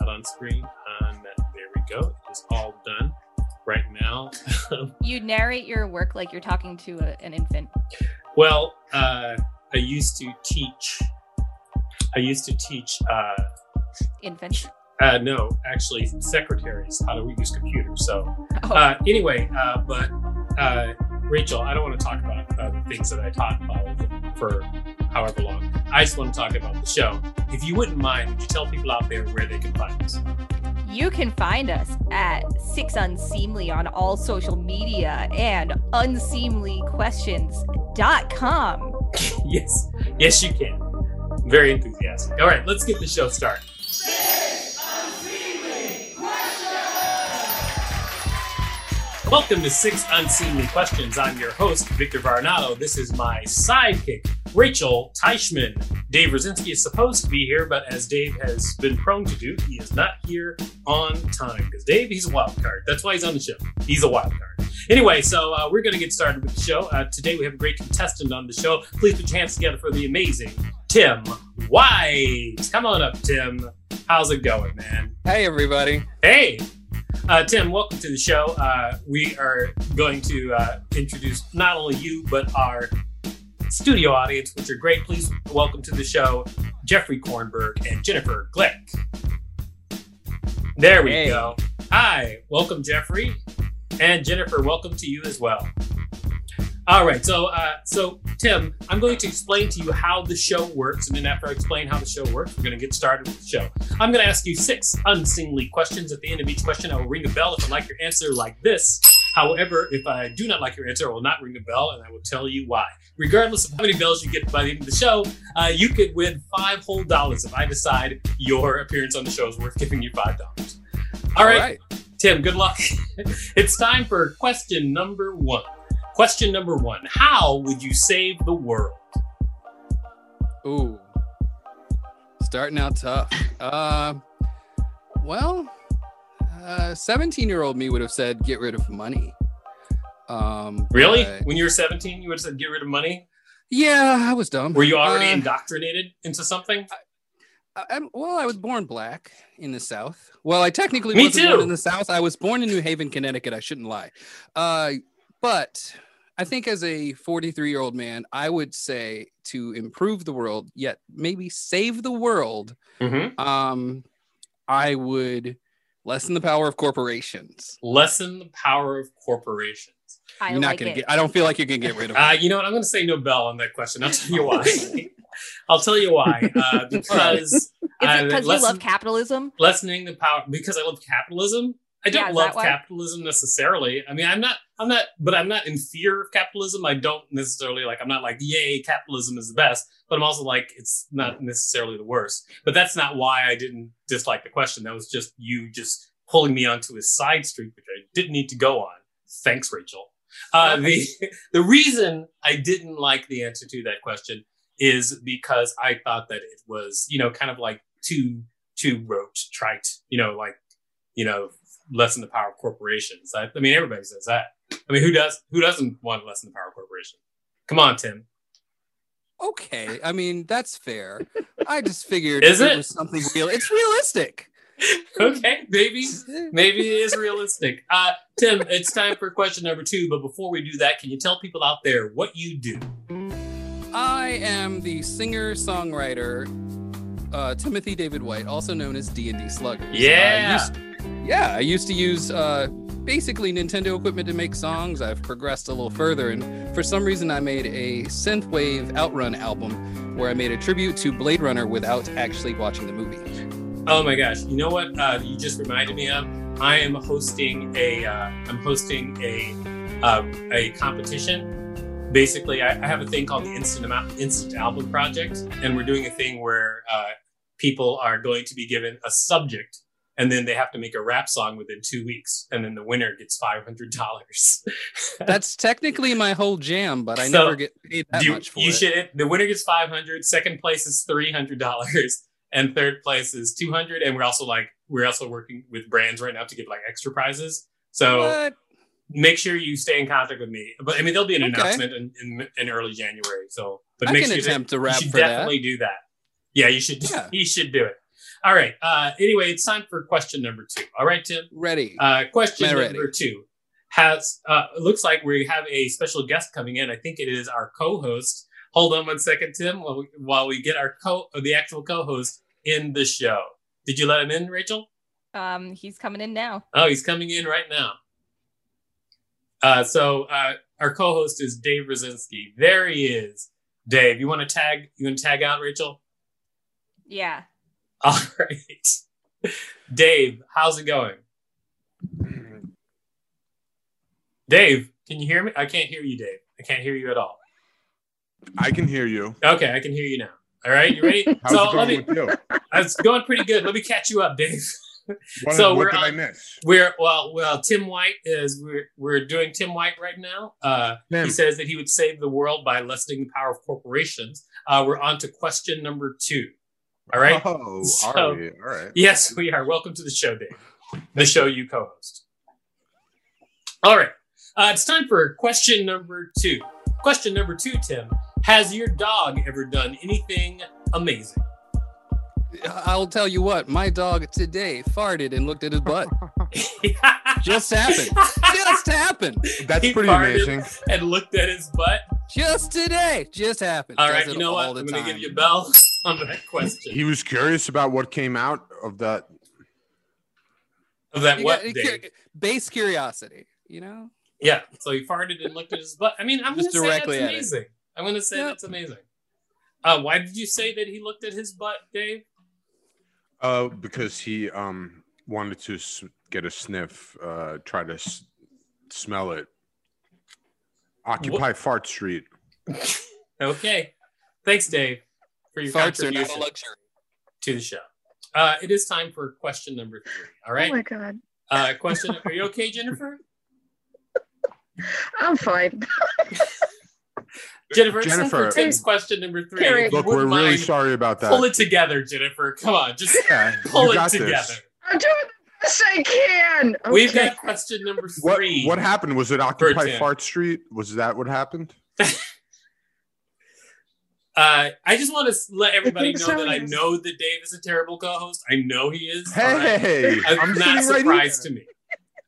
Not on screen. And there we go. It's all done right now. You narrate your work like you're talking to a, an infant. well, uh, I used to teach. I used to teach. Uh, Infant. uh, no, actually, secretaries how to use computers. So Oh. Uh, anyway, uh, but uh, Rachel, I don't want to talk about uh, the things that I taught for however long. I just want to talk about the show. If you wouldn't mind, would you tell people out there where they can find us? You can find us at Six Unseemly on all social media and unseemlyquestions.com. yes, yes, you can. Very enthusiastic. All right, let's get the show started. Welcome to Six Unseemly Questions. I'm your host, Victor Varnado. This is my sidekick, Rachel Teichman. Dave Rosinski is supposed to be here, but as Dave has been prone to do, he is not here on time. Because Dave, he's a wild card. That's why he's on the show. He's a wild card. Anyway, so uh, we're going to get started with the show. Uh, today we have a great contestant on the show. Please put your hands together for the amazing Tim White. Come on up, Tim. How's it going, man? Hey, everybody. Hey, uh, Tim, welcome to the show. Uh, we are going to uh, introduce not only you, but our studio audience, which are great. Please welcome to the show Jeffrey Kornberg and Jennifer Glick. There we Hey. go. Hi, welcome, Jeffrey. And Jennifer, welcome to you as well. All right, so uh, so Tim, I'm going to explain to you how the show works, and then after I explain how the show works, we're going to get started with the show. I'm going to ask you six unseemly questions. At the end of each question, I will ring a bell if I like your answer, like this. However, if I do not like your answer, I will not ring a bell, and I will tell you why. Regardless of how many bells you get by the end of the show, uh, you could win five whole dollars if I decide your appearance on the show is worth giving you five dollars. All right. Tim, good luck. it's time for question number one. Question number one How would you save the world? Ooh. Starting out tough. Uh, well, uh, 17 year old me would have said get rid of money. Um, Really? but- When you were 17, you would have said get rid of money? yeah, I was dumb. Were you already Uh, indoctrinated into something? I- I'm, well, I was born black in the South. Well, I technically Me wasn't born in the South. I was born in New Haven, Connecticut. I shouldn't lie. Uh, but I think as a 43 year old man, I would say to improve the world, yet maybe save the world, Mm-hmm. um, I would lessen the power of corporations. Lessen the power of corporations. I You're not like gonna it. get. I don't feel like you can get rid of. Uh, you know what? I'm going to say no bell on that question. I'll tell you why. I'll tell you why. Uh, because Is uh, it because you lessen- love capitalism? lessening the power because I love capitalism. I don't Yeah, love capitalism necessarily. I mean, I'm not, I'm not, but I'm not in fear of capitalism. I don't necessarily like, I'm not like, yay, capitalism is the best, but I'm also like, it's not necessarily the worst. But that's not why I didn't dislike the question. That was just you just pulling me onto a side street, which I didn't need to go on. Thanks, Rachel. Uh, the, the reason I didn't like the answer to that question is because I thought that it was, you know, kind of like too, too rote, trite, you know, like, you know, lessen the power of corporations. I, I mean, everybody says that. I mean, who does, who doesn't want to lessen the power of corporations? Come on, Tim. Okay, I mean that's fair. I just figured Is it? was something real. It's realistic. Okay, maybe, maybe it is realistic. Uh, Tim, it's time for question number two. But before we do that, can you tell people out there what you do? I am the singer songwriter uh, Timothy David White, also known as D and D Slugger. Yeah. Yeah. I used to use uh, basically Nintendo equipment to make songs. I've progressed a little further, and for some reason, I made a synthwave Outrun album where I made a tribute to Blade Runner without actually watching the movie. Oh my gosh! You know what? Uh, you just reminded me of. I am hosting a. Uh, I'm hosting a um, a competition. Basically, I, I have a thing called the Instant Instant Album Project, and we're doing a thing where uh, people are going to be given a subject and then they have to make a rap song within two weeks and then the winner gets $500 That's technically my whole jam, but I So, never get paid that you, much for you it. should the winner gets 500 second place is $300 and third place is 200 and we're also like we're also working with brands right now to give like extra prizes so What? make sure you stay in contact with me but i mean there'll be an Okay. announcement in, in, in early january so but I make can sure that- attempt to you rap should for that. definitely do that yeah you should Yeah. you should do it all right uh anyway it's time for question number two all right tim Ready? uh, question Man, number ready. two has uh, it looks like we have a special guest coming in. I think it is our co-host. Hold on one second, Tim, while we, while we get our co the actual co-host in the show. Did you let him in, Rachel? Um, he's coming in now. Oh, he's coming in right now. Uh, so uh, our co-host is Dave Rosinski. There he is. Dave, you want to tag? You want to tag out, Rachel? Yeah. All right. Dave, how's it going? Dave, can you hear me? I can't hear you, Dave. I can't hear you at all. I can hear you. Okay, I can hear you now. All right, you ready? How's so it let going me. with you? It's going pretty good. Let me catch you up, Dave. What, So what we're did I miss? We're well, well. Tim White is we're we're doing Tim White right now. Uh, he says that he would save the world by lessening the power of corporations. Uh, we're on to question number two. All right. Oh, So- are we? All right. Yes, we are. Welcome to the show, Dave. The show you co-host. All right. Uh, it's time for question number two. Question number two, Tim. Has your dog ever done anything amazing? I'll tell you what. My dog today farted and looked at his butt. Just happened. Just happened. That's He pretty amazing. and looked at his butt. Just today. Just happened. All Does right, you know what? I'm going to give you a bell on that question. He was curious about what came out of that. of that You what, got- Dave? base curiosity. You know. Yeah. So he farted and looked at his butt. I mean, I'm going to Just say that's directly at it. amazing. I'm going to say Yep. that's amazing. Uh, why did you say that he looked at his butt, Dave? Uh, because he um wanted to s- get a sniff, uh, try to s- smell it. Occupy Fart Street. Okay. Thanks, Dave, for your Farts are not contribution a luxury. to the show. Uh, it is time for question number three. All right. Oh my god. Uh, question. Are you okay, Jennifer? I'm fine. Jennifer. it's time Jennifer. for Tim's question number three. Carrie. If you Look, we're really sorry about that. Pull it together, Jennifer. Come on, just Yeah, pull it together. this. I'm doing the best I can. We've got question number What three. what happened? Was it Occupy Fart Street? Was that what happened? Uh, I just want to let everybody know so, that I know that Dave is a terrible co-host. I know he is. all right? Hey, I'm, I'm not sitting right surprised here. to me.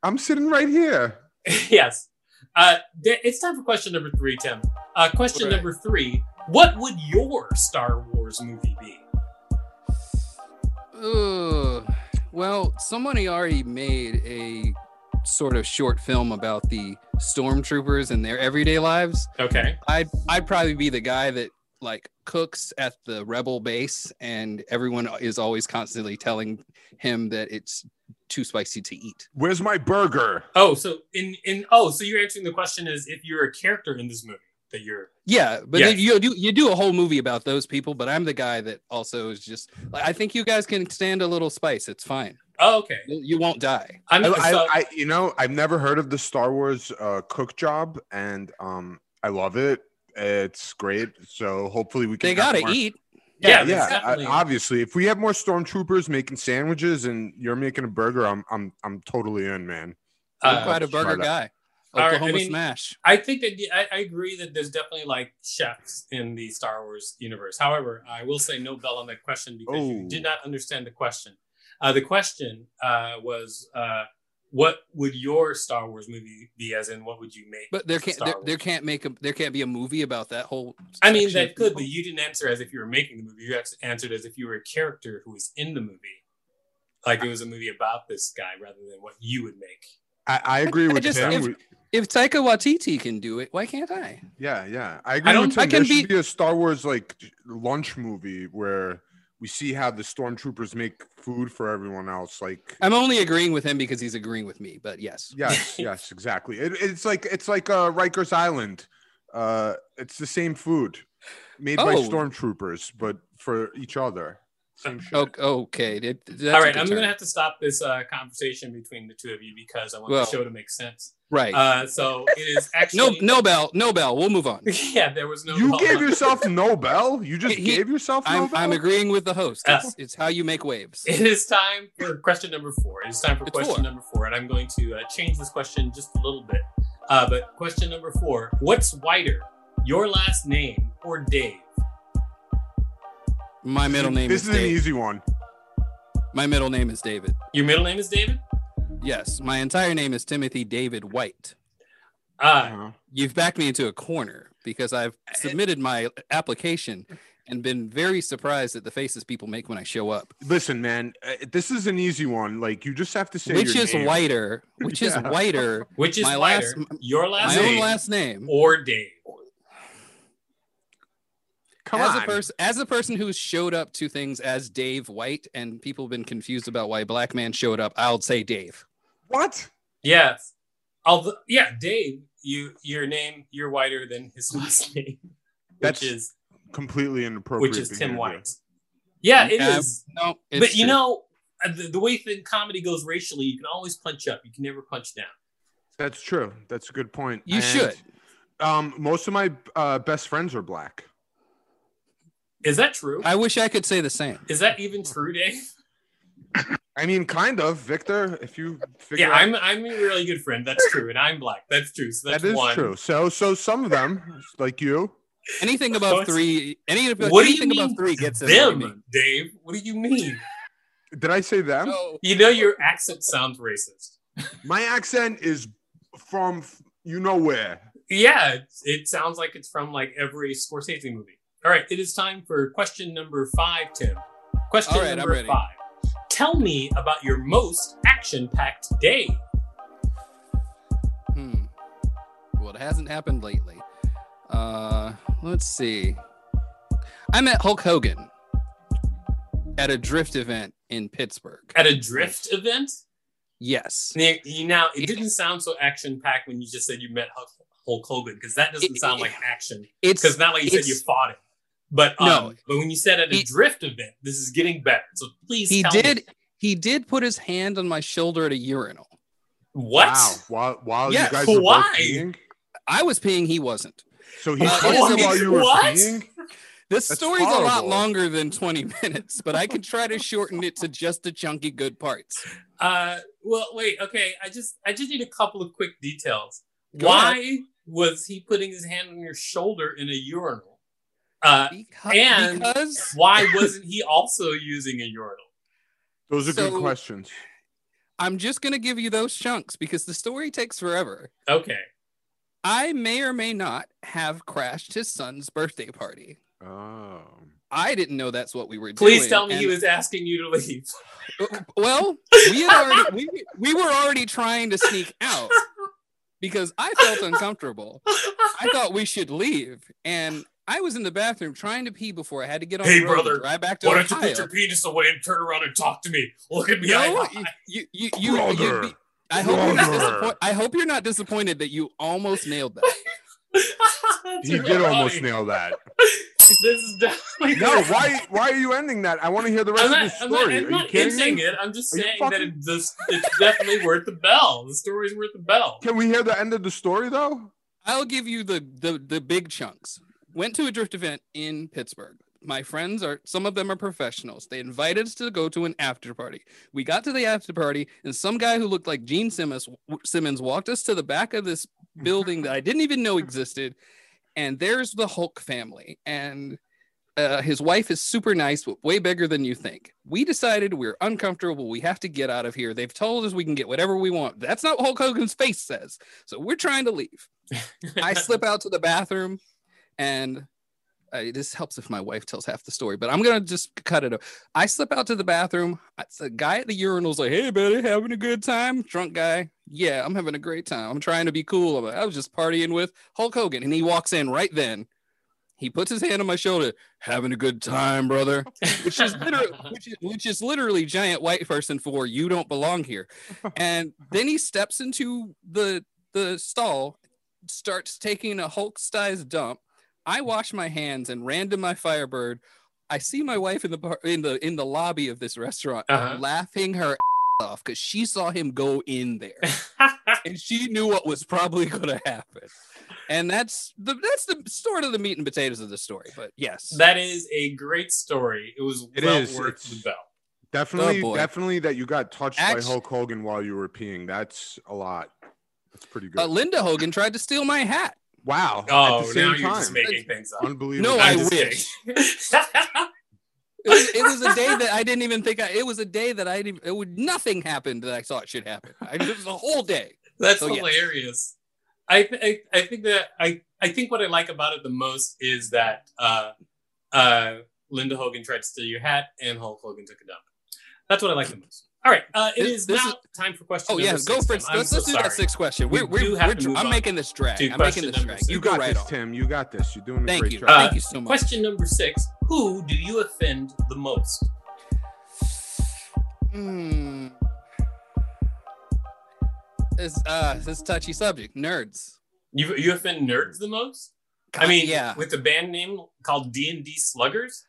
I'm sitting right here. yes. Uh, it's time for question number three, Tim. Uh, question Right. number three: What would your Star Wars movie be? Ugh. Well, somebody already made a sort of short film about the stormtroopers and their everyday lives. Okay. I'd I'd probably be the guy that like cooks at the rebel base, and everyone is always constantly telling him that it's too spicy to eat. Where's my burger? Oh, so in in oh, so you're answering the question is if you're a character in this movie that you're Yeah, but Yes. you do you do a whole movie about those people, but I'm the guy that also is just like I think you guys can stand a little spice. It's fine. oh, okay. You won't die. I'm I, so, I, I, you know, I've never heard of the Star Wars uh, cook job, and um, I love it. It's great. So hopefully we can. They gotta more- eat. yeah, Yeah, there's yeah. definitely- I- obviously, if we have more stormtroopers making sandwiches and you're making a burger, I'm, I'm, I'm totally in, man. I'm Uh, quite a burger that. guy. All right, I Oklahoma mean- Smash. I think that I, I agree that there's definitely like chefs in the Star Wars universe. However, I will say no bell on that question because you Oh. did not understand the question. Uh, the question uh, was, uh, what would your Star Wars movie be? As in, what would you make? But there can't there, there can't make a there can't be a movie about that whole. I mean, that could, but you didn't answer as if you were making the movie. You answered as if you were a character who was in the movie, like it was a movie about this guy rather than what you would make. I, I agree I with just- him. if- We- If Taika Waititi can do it, why can't I? yeah, yeah. I agree don't- with him. I can there should be- be a Star Wars like lunch movie where we see how the stormtroopers make food for everyone else. Like, I'm only agreeing with him because he's agreeing with me. But yes, yes, yes, exactly. It, it's like it's like uh, Rikers Island. Uh, it's the same food made by Oh. stormtroopers, but for each other. Same shit. Okay, okay. it- that's All a right, good I'm term. gonna have to stop this uh, conversation between the two of you because I want Well, the show to make sense. Right. Uh, so it is actually no bell, no bell. We'll move on. yeah, there was no. you Nobel. gave yourself Nobel. You just He- gave yourself I'm, Nobel. I'm agreeing with the host. Uh, It's, it's how you make waves. It is time for question number four. It is time for It's question four. number four, and I'm going to uh, change this question just a little bit. Uh, but question number four: What's whiter, your last name or Dave? My middle name This is is an Dave. easy one. My middle name is David. Your middle name is David. Yes, my entire name is Timothy David White. Uh. You've backed me into a corner because I've submitted my application and been very surprised at the faces people make when I show up. Listen, man, uh, this is an easy one. Like you just have to say Which your is name. whiter? Which is Yeah. whiter? which is my whiter, last- your last my name own last name. or Dave? Come as on. a person, as a person who's showed up to things as Dave White, and people have been confused about why a black man showed up, I'll say Dave. What? Yes. Although, yeah, Dave, you your name you're whiter than his last name, which That's is Completely inappropriate. which is Tim. White. Yeah, it Yeah, is. No, it's but you know, uh, the, the way thing comedy goes racially, you can always punch up. You can never punch down. That's true. That's a good point. You And, should. Um, most of my uh, best friends are black. Is that true? I wish I could say the same. Is that even true, Dave? I mean, kind of, Victor. If you figure Yeah, out- I'm I'm a really good friend. That's true, and I'm black. That's true. So that's that is one. true. So, so some of them, like you, Anything above What's- three, any What do you anything mean above three gets in my. Them, Dave. What do you mean? did I say them? No. You know your accent sounds racist. My accent is from you know where. Yeah, it, it sounds like it's from like every Scorsese movie. All right, it is time for question number five, Tim. Question All right, I'm number ready. five. Tell me about your most action-packed day. Hmm. Well, it hasn't happened lately. Uh, let's see. I met Hulk Hogan at a drift event in Pittsburgh. At a drift event? Yes. You, now it didn't sound so action-packed when you just said you met Hulk, Hulk Hogan because that doesn't It- sound it- like action. It's Because not like you said you fought him. But um, No. but when you said at a He- drift event, this is getting better. So please, he tell did Me. he did put his hand on my shoulder at a urinal. What? Wow. While while Yes. you guys were Why? both peeing, I was peeing, he wasn't. so he Uh, touched it you is- while you were What? peeing. This That's story's a lot longer than 20 minutes, but I can try to shorten it to just the chunky good parts. Uh, well, wait. Okay, I just I just need a couple of quick details. Go Why was he putting his hand on your shoulder in a urinal? Uh, Because, And- because why wasn't he also using a urinal? Those are So- good questions. I'm just going to give you those chunks because the story takes forever. Okay. I may or may not have crashed his son's birthday party. Oh. I didn't know that's what we were doing. Please tell me he was asking you to leave. Well, we had already we, we were already trying to sneak out because I felt uncomfortable. I thought we should leave, and I was in the bathroom trying to pee before I had to get on Hey, the road brother, and drive back to Why don't you put your penis away and turn around and talk to me? Look at me. no, I, you, you, you, you, Brother. be- I hope you're not Brother. disappointed. I hope you're not disappointed that you almost nailed that. He did almost nail that. This is definitely No, why why are you ending that? I want to hear the rest not, of the I'm not, story. I'm are not you ending me? it. I'm just Are you saying that it, this, it's definitely worth the bell. The story's worth the bell. Can we hear the end of the story though? I'll give you the the the big chunks. Went to a drift event in Pittsburgh. My friends are some of them are professionals. They invited us to go to an after party. We got to the after party, and some guy who looked like Gene Simmons Simmons walked us to the back of this building that I didn't even know existed. And there's the Hulk family, and uh, his wife is super nice, but way bigger than you think. We decided we're uncomfortable. We have to get out of here. They've told us we can get whatever we want. That's not what Hulk Hogan's face says. So we're trying to leave. I slip out to the bathroom, and uh, this helps if my wife tells half the story, but I'm gonna just cut it. Off. I slip out to the bathroom. It's the guy at the urinal's like, "Hey, buddy, having a good time?" Drunk guy, yeah, I'm having a great time. I'm trying to be cool. I'm like, I was just partying with Hulk Hogan, and he walks in right then. He puts his hand on my shoulder, having a good time, brother. Which is literally, which is, which is literally giant white person for you don't belong here. And then he steps into the the stall, starts taking a Hulk sized dump. I wash my hands and ran to my Firebird. I see my wife in the bar, in the in the lobby of this restaurant Uh-huh. laughing her off because she saw him go in there and she knew what was probably going to happen. And that's the that's the sort of the meat and potatoes of the story. But yes, that is a great story. It was It well is. worth It's- the bell. Definitely, Oh, definitely that you got touched Actu- by Hulk Hogan while you were peeing. That's a lot. That's pretty good. uh, Linda Hogan tried to steal my hat. Wow. Oh, At the same now you're time. just making things up. Unbelievable. No, I'm I wish. It was, it was a day that I didn't even think I. It was a day that I didn't. It would nothing happened that I thought should happen. I, it was a whole day. That's So, yes. hilarious. I, th- I I think that I I think what I like about it the most is that uh, uh, Linda Hogan tried to steal your hat and Hulk Hogan took a dump. That's what I like the most. All right, uh, it This- is this now is- time for question. Oh yeah, go six, for Tim. it. I'm Let's, so let's do that sixth question. We We're, we're, do have we're to move I'm on making this drag. to I'm making this number drag. six. You You got right this, on. Tim. You got this. You're doing a Thank great you. job. Uh, Thank you so much. Question number six: Who do you offend the most? Hmm. This uh this a touchy subject. Nerds. You you offend nerds the most? I mean, yeah. with a band name called D and D Sluggers.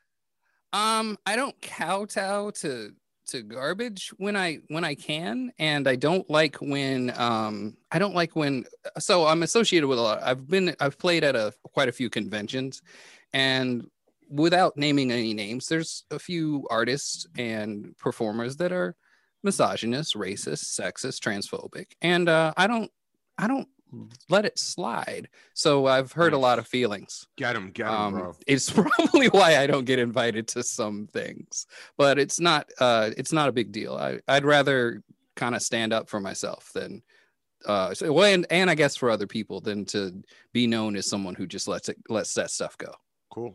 Um, I don't kowtow to to garbage when I when I can, and I don't like when um I don't like when so I'm associated with a lot. I've been I've played at a quite a few conventions, and without naming any names, there's a few artists and performers that are misogynist, racist, sexist, transphobic, and uh, I don't I don't let it slide. So I've heard a lot of feelings. Get him, get him, Um, bro. it's probably why I don't get invited to some things, but it's not. Uh, it's not a big deal. I, I'd rather kind of stand up for myself than, uh, so, well, and, and I guess for other people than to be known as someone who just lets it lets that stuff go. Cool.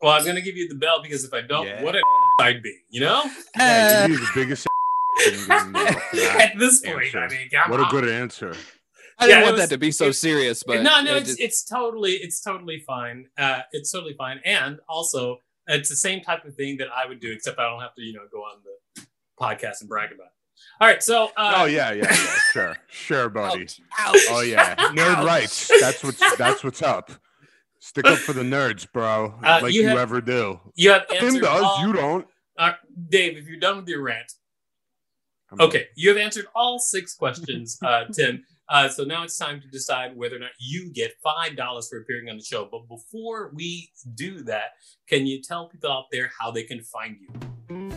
Well, I was gonna give you the bell because if I don't, Yeah. what a I'd be, you know? Yeah, Uh, you're the biggest. At At this point, I mean, come What a good answer. I didn't Yeah, want was- that to be so it- serious, but no, no, it it's just- it's totally it's totally fine. Uh, it's totally fine, and also it's the same type of thing that I would do, except I don't have to, you know, go on the podcast and brag about it. All right, so uh, oh yeah, yeah, yeah. Sure, sure, buddy. Ouch, ouch. Oh yeah, nerd Ouch. rights. That's what's that's what's up. Stick up for the nerds, bro. Uh, like you you, have- ever do. you have Tim answered does. all- You don't. Uh, Dave, if you're done with your rant, I'm- okay, you have answered all six questions, uh, Tim. Uh, so now it's time to decide whether or not you get five dollars for appearing on the show. But before we do that, can you tell people out there how they can find you?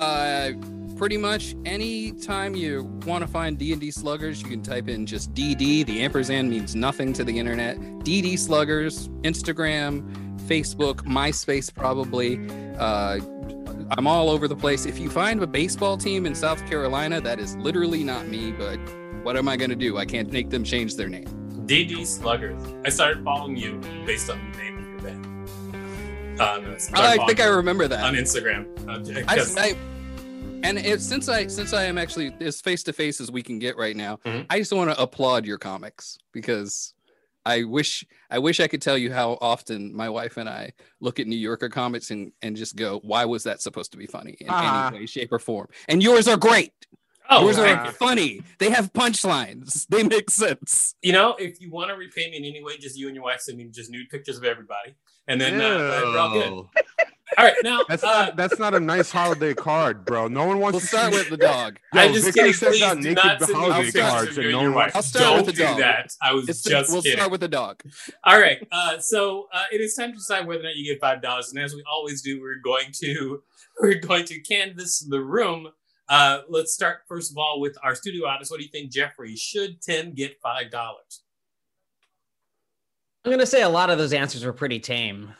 Uh, pretty much any time you want to find D&D Sluggers, you can type in just DD. The ampersand means nothing to the internet. DD Sluggers, Instagram, Facebook, MySpace, probably. Uh, I'm all over the place. If you find a baseball team in South Carolina, that is literally not me, but what am I going to do? I can't make them change their name. DD Sluggers. I started following you based on the name of your band. Uh, no, I think I remember that. on Instagram. Uh, I, I and it, since I since I am actually as face to face as we can get right now, Mhm. I just want to applaud your comics because I wish I wish I could tell you how often my wife and I look at New Yorker comics and and just go, why was that supposed to be funny in Ah. any way, shape, or form? And yours are great. Oh, yours are you. funny. They have punchlines. They make sense. You know, if you want to repay me in any way, just you and your wife send me just nude pictures of everybody, and then uh, we're all good. All right, now That's uh, not that's not a nice holiday card, bro. No one wants We'll to start see with the dog. Yo, I'm just Victor kidding. sends Please out do naked not send holiday cards and no one wife. I'll start Don't with the do dog. that. I was It's just we'll kidding. start with the dog. All right. Uh, so uh, it is time to decide whether or not you get five dollars, and as we always do, we're going to we're going to canvass the room. Uh, let's start first of all with our studio audience. What do you think, Jeffrey? Should Tim get five dollars? I'm gonna say a lot of those answers were pretty tame.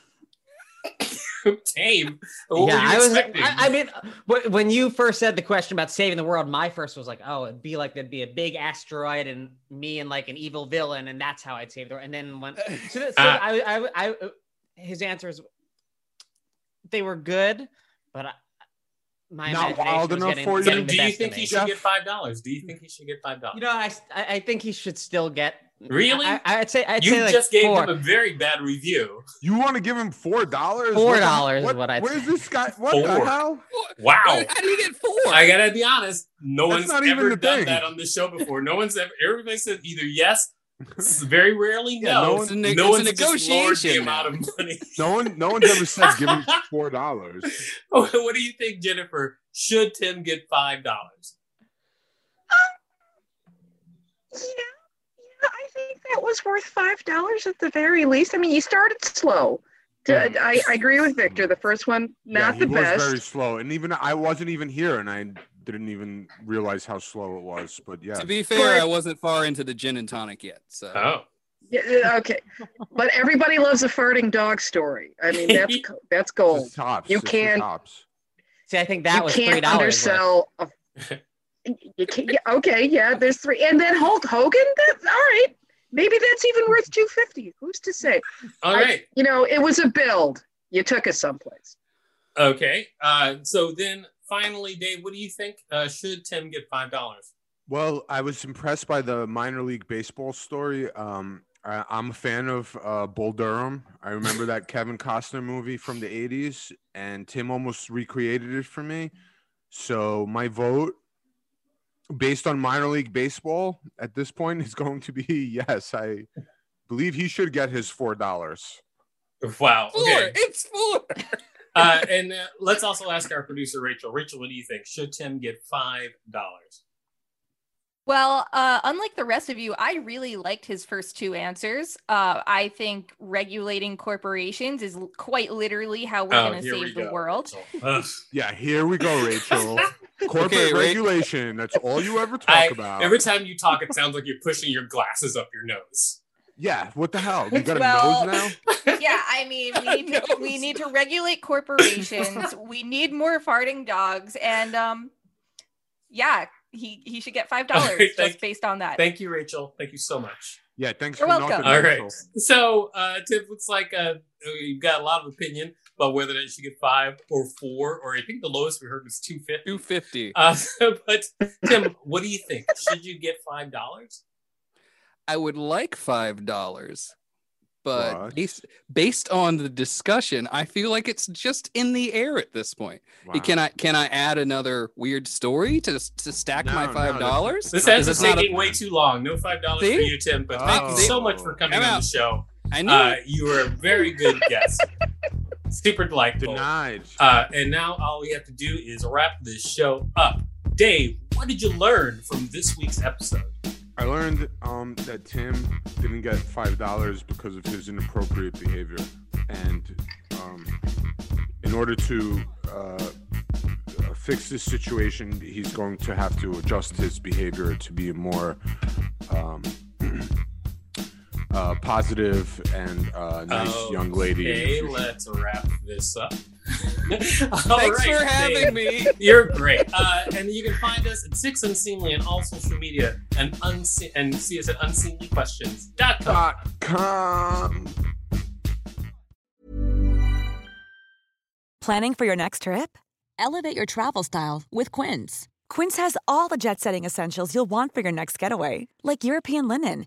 Tame. What yeah, I was. expecting? I, I mean, when you first said the question about saving the world, my first was like, oh, it'd be like there'd be a big asteroid and me and like an evil villain, and that's how I'd save the world. And then when so, that- so Uh, I, I, I, his answers, they were good, but I, my Not wild enough getting, for you? So getting the do you think he should get five dollars? Do you think he should get five dollars? You know, I, I I think he should still get. Really? I, I'd say I'd you say like just gave four. him a very bad review. You want to give him four dollars? Four dollars is what I'd Where's this guy? What the hell? Wow. How do you get four? I gotta be honest. No That's one's not even ever done thing. that on the show before. No one's ever. Everybody said either yes It's very rarely Yeah, no. no no, one- It's a ne- one's it's a the negotiation amount of money. No one, no one's ever said give him four dollars. what do you think, Jennifer? Should Tim get five dollars? Um, yeah, yeah, I think that was worth five dollars at the very least. I mean, you started slow. I agree with Victor. The first one, Yeah, not he the was best. very slow, and even I wasn't even here, and I didn't even realize how slow it was. But yeah, To be fair, But- I wasn't far into the gin and tonic yet. So Oh, Yeah, yeah, okay, but everybody loves a farting dog story. I mean, that's that's gold. the tops. You can't- tops. See, I think that you was three can't dollars. undersell. A, you can't, yeah, okay, yeah, there's three, and then Hulk Hogan. That's all right. Maybe that's even worth two fifty. Who's to say? all I- right. You know, it was a build. You took us someplace. Okay. Uh, so then, finally, Dave, what do you think? Uh, should Tim get five dollars? Well, I was impressed by the minor league baseball story. Um, I, I'm a fan of uh, Bull Durham. I remember that Kevin Costner movie from the '80s, and Tim almost recreated it for me. So my vote, based on minor league baseball, at this point is going to be yes. I believe he should get his four dollars. Wow. four. Okay. It's four. Uh, and uh, let's also ask our producer Rachel. Rachel, what do you think? Should Tim get five dollars? Well, uh, unlike the rest of you, I really liked his first two answers. Uh, I think regulating corporations is l- quite literally how we're Oh, going to save the go, world. Rachel. Yeah, here we go, Rachel. Corporate Okay, regulation. That's all you ever talk I- about. every time you talk, it sounds like you're pushing your glasses up your nose. Yeah, what the hell? You got a Well- nose now? yeah, I mean, we need to, we need to regulate corporations. we need more farting dogs, and um, yeah, he he should get five dollars Alright, thank- just based on that. Thank you, Rachel. Thank you so much. Yeah, thanks You're for welcome. All right. Rachel. So, uh, Tim, looks like uh, you've got a lot of opinion about whether they should get five or four, or I think the lowest we heard was two fifty. Two fifty. Uh, but Tim, what do you think? Should you get five dollars? I would like five dollars, but What? based based on the discussion, I feel like it's just in the air at this point. Wow. Can I can I add another weird story to to stack No, my five dollars? This Is has this been a- taking way too long. No five dollars for you, Tim. But thank you Oh. so much for coming I'm on the show. I knew Uh, you were a very good guest. Super delightful. Denied. Uh, and now all we have to do is wrap this show up. Dave, what did you learn from this week's episode? I learned um, that Tim didn't get five dollars because of his inappropriate behavior, and um, in order to uh, fix this situation, he's going to have to adjust his behavior to be more um, uh, positive and uh, nice young lady. in the Okay, future. let's wrap this up. Thanks Thanks for having me. You're great. Uh, and you can find us at Six Unseemly on all social media and unse- and see us at unseemlyquestions.com. Dot com. Planning for your next trip? Elevate your travel style with Quince. Quince has all the jet setting essentials you'll want for your next getaway, like European linen,